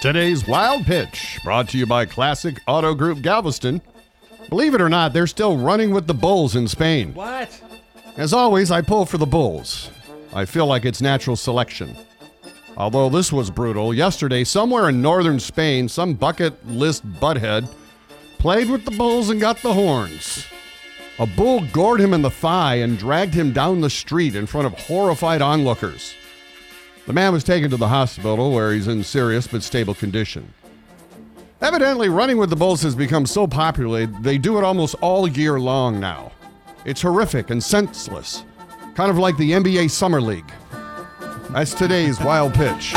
Today's Wild Pitch, brought to you by Classic Auto Group Galveston. Believe it or not, they're still running with the Bulls in Spain. What? As always, I pull for the Bulls. I feel like it's natural selection. Although this was brutal, yesterday, somewhere in northern Spain, some bucket list butthead played with the Bulls and got the horns. A bull gored him in the thigh and dragged him down the street in front of horrified onlookers. The man was taken to the hospital where he's in serious but stable condition. Evidently, running with the Bulls has become so popular, they do it almost all year long now. It's horrific and senseless, kind of like the NBA Summer League. That's today's wild pitch.